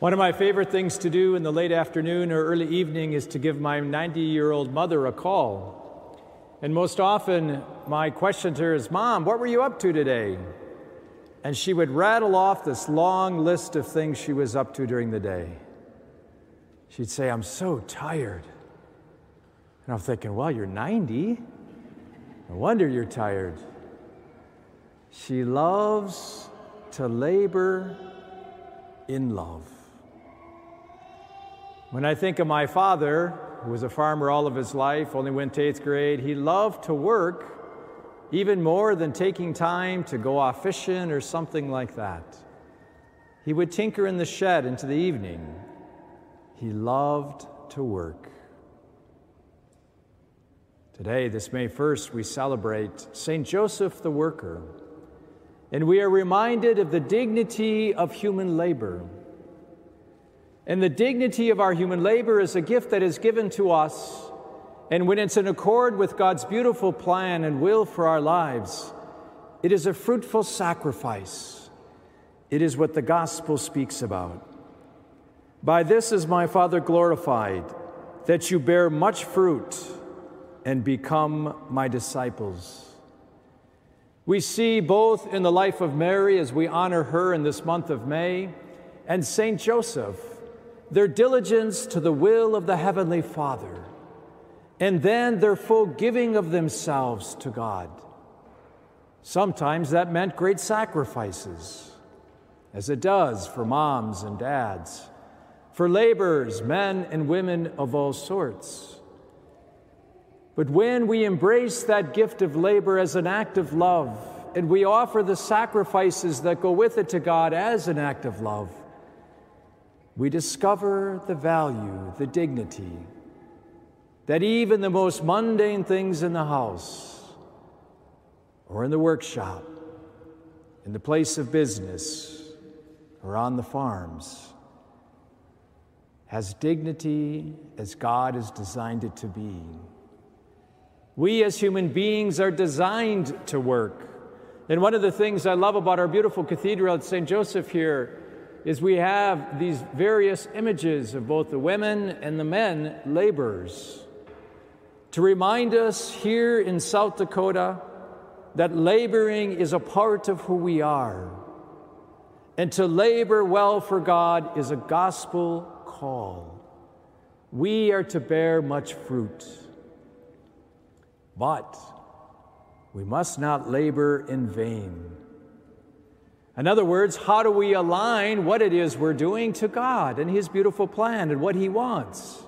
One of my favorite things to do in the late afternoon or early evening is to give my 90 year old mother a call. And most often, my question to her is, Mom, what were you up to today? And she would rattle off this long list of things she was up to during the day. She'd say, I'm so tired. And I'm thinking, well, you're 90. No wonder you're tired. She loves to labor in love. When I think of my father, who was a farmer all of his life, only went to eighth grade, he loved to work even more than taking time to go off fishing or something like that. He would tinker in the shed into the evening. He loved to work. Today, this May 1st, we celebrate St. Joseph the Worker, and we are reminded of the dignity of human labor. And the dignity of our human labor is a gift that is given to us. And when it's in accord with God's beautiful plan and will for our lives, it is a fruitful sacrifice. It is what the gospel speaks about. By this is my Father glorified, that you bear much fruit and become my disciples. We see both in the life of Mary as we honor her in this month of May, and Saint Joseph their diligence to the will of the Heavenly Father, and then their full giving of themselves to God. Sometimes that meant great sacrifices, as it does for moms and dads, for laborers, men and women of all sorts. But when we embrace that gift of labor as an act of love, and we offer the sacrifices that go with it to God as an act of love, we discover the value, the dignity, that even the most mundane things in the house or in the workshop, in the place of business, or on the farms, has dignity as God has designed it to be. We as human beings are designed to work. And one of the things I love about our beautiful cathedral at St. Joseph here is we have these various images of both the women and the men laborers to remind us here in South Dakota that laboring is a part of who we are. And to labor well for God is a gospel call. We are to bear much fruit. But we must not labor in vain. In other words, how do we align what it is we're doing to God and His beautiful plan and what He wants?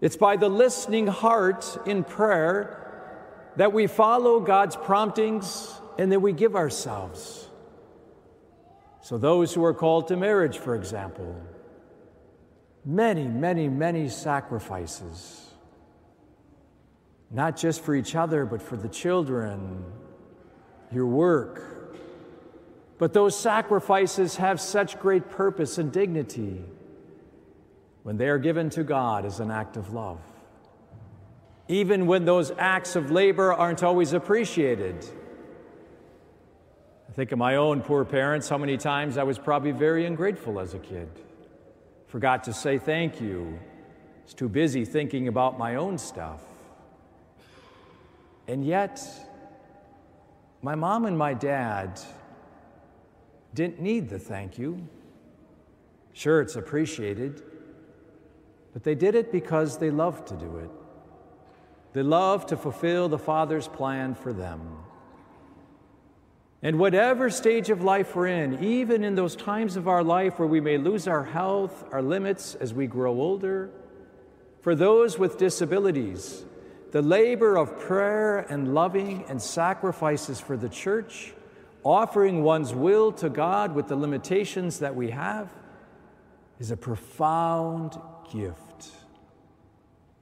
It's by the listening heart in prayer that we follow God's promptings and that we give ourselves. So, those who are called to marriage, for example, many, many, many sacrifices, not just for each other, but for the children, your work but those sacrifices have such great purpose and dignity when they are given to God as an act of love. Even when those acts of labor aren't always appreciated. I think of my own poor parents, how many times I was probably very ungrateful as a kid. Forgot to say thank you. Was too busy thinking about my own stuff. And yet, my mom and my dad didn't need the thank you. Sure, it's appreciated, but they did it because they loved to do it. They loved to fulfill the Father's plan for them. And whatever stage of life we're in, even in those times of our life where we may lose our health, our limits as we grow older, for those with disabilities, the labor of prayer and loving and sacrifices for the church offering one's will to God with the limitations that we have is a profound gift.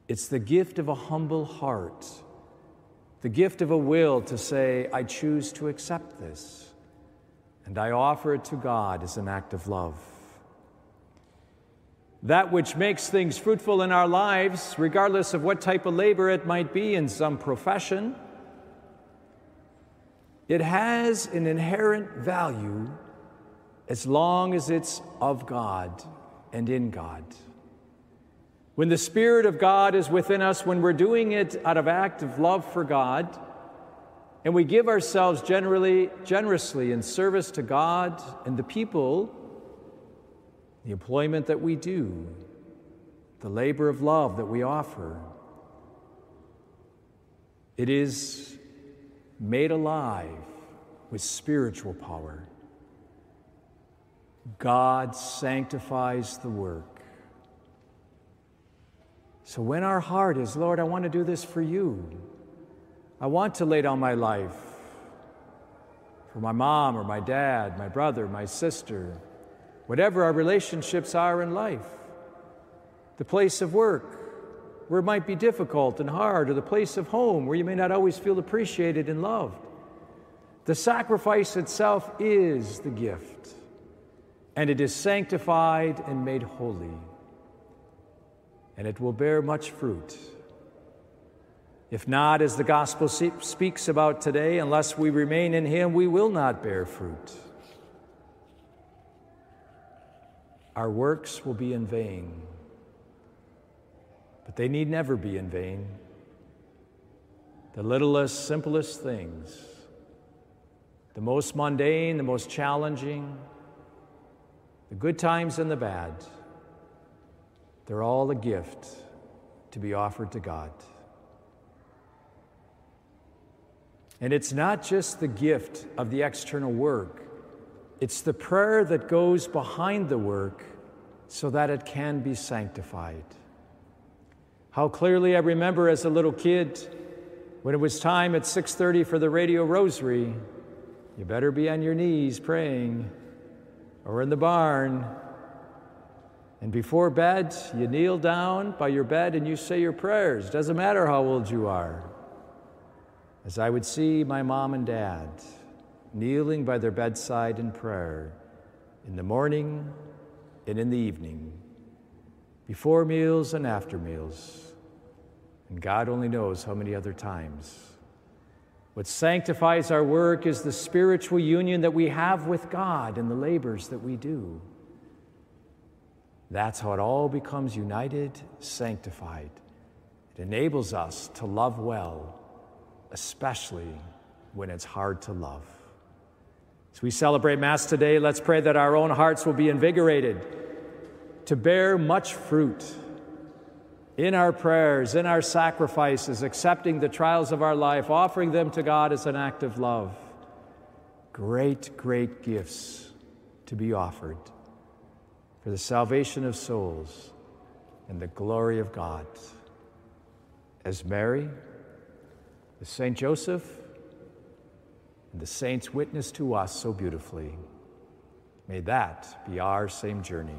It's the gift of a humble heart, the gift of a will to say, I choose to accept this, and I offer it to God as an act of love. That which makes things fruitful in our lives, regardless of what type of labor it might be in some profession, it has an inherent value as long as it's of God and in God. When the Spirit of God is within us, when we're doing it out of act of love for God, and we give ourselves generally, generously in service to God and the people, the employment that we do, the labor of love that we offer, it is made alive with spiritual power. God sanctifies the work. So when our heart is, Lord, I want to do this for you, I want to lay down my life for my mom or my dad, my brother, my sister, whatever our relationships are in life, the place of work, where it might be difficult and hard, or the place of home where you may not always feel appreciated and loved. The sacrifice itself is the gift, and it is sanctified and made holy and it will bear much fruit. If not, as the gospel speaks about today, unless we remain in Him, we will not bear fruit. Our works will be in vain, but they need never be in vain. The littlest, simplest things, the most mundane, the most challenging, the good times and the bad they're all a gift to be offered to God. And it's not just the gift of the external work, it's the prayer that goes behind the work so that it can be sanctified. How clearly I remember as a little kid when it was time at 6:30 for the radio rosary, you better be on your knees praying or in the barn and before bed, you kneel down by your bed and you say your prayers. Doesn't matter how old you are. As I would see my mom and dad kneeling by their bedside in prayer in the morning and in the evening, before meals and after meals, and God only knows how many other times. What sanctifies our work is the spiritual union that we have with God in the labors that we do. That's how it all becomes united, sanctified. It enables us to love well, especially when it's hard to love. As we celebrate Mass today, let's pray that our own hearts will be invigorated to bear much fruit in our prayers, in our sacrifices, accepting the trials of our life, offering them to God as an act of love. Great, great gifts to be offered for the salvation of souls and the glory of God. As Mary, as St. Joseph, and the saints witness to us so beautifully, may that be our same journey.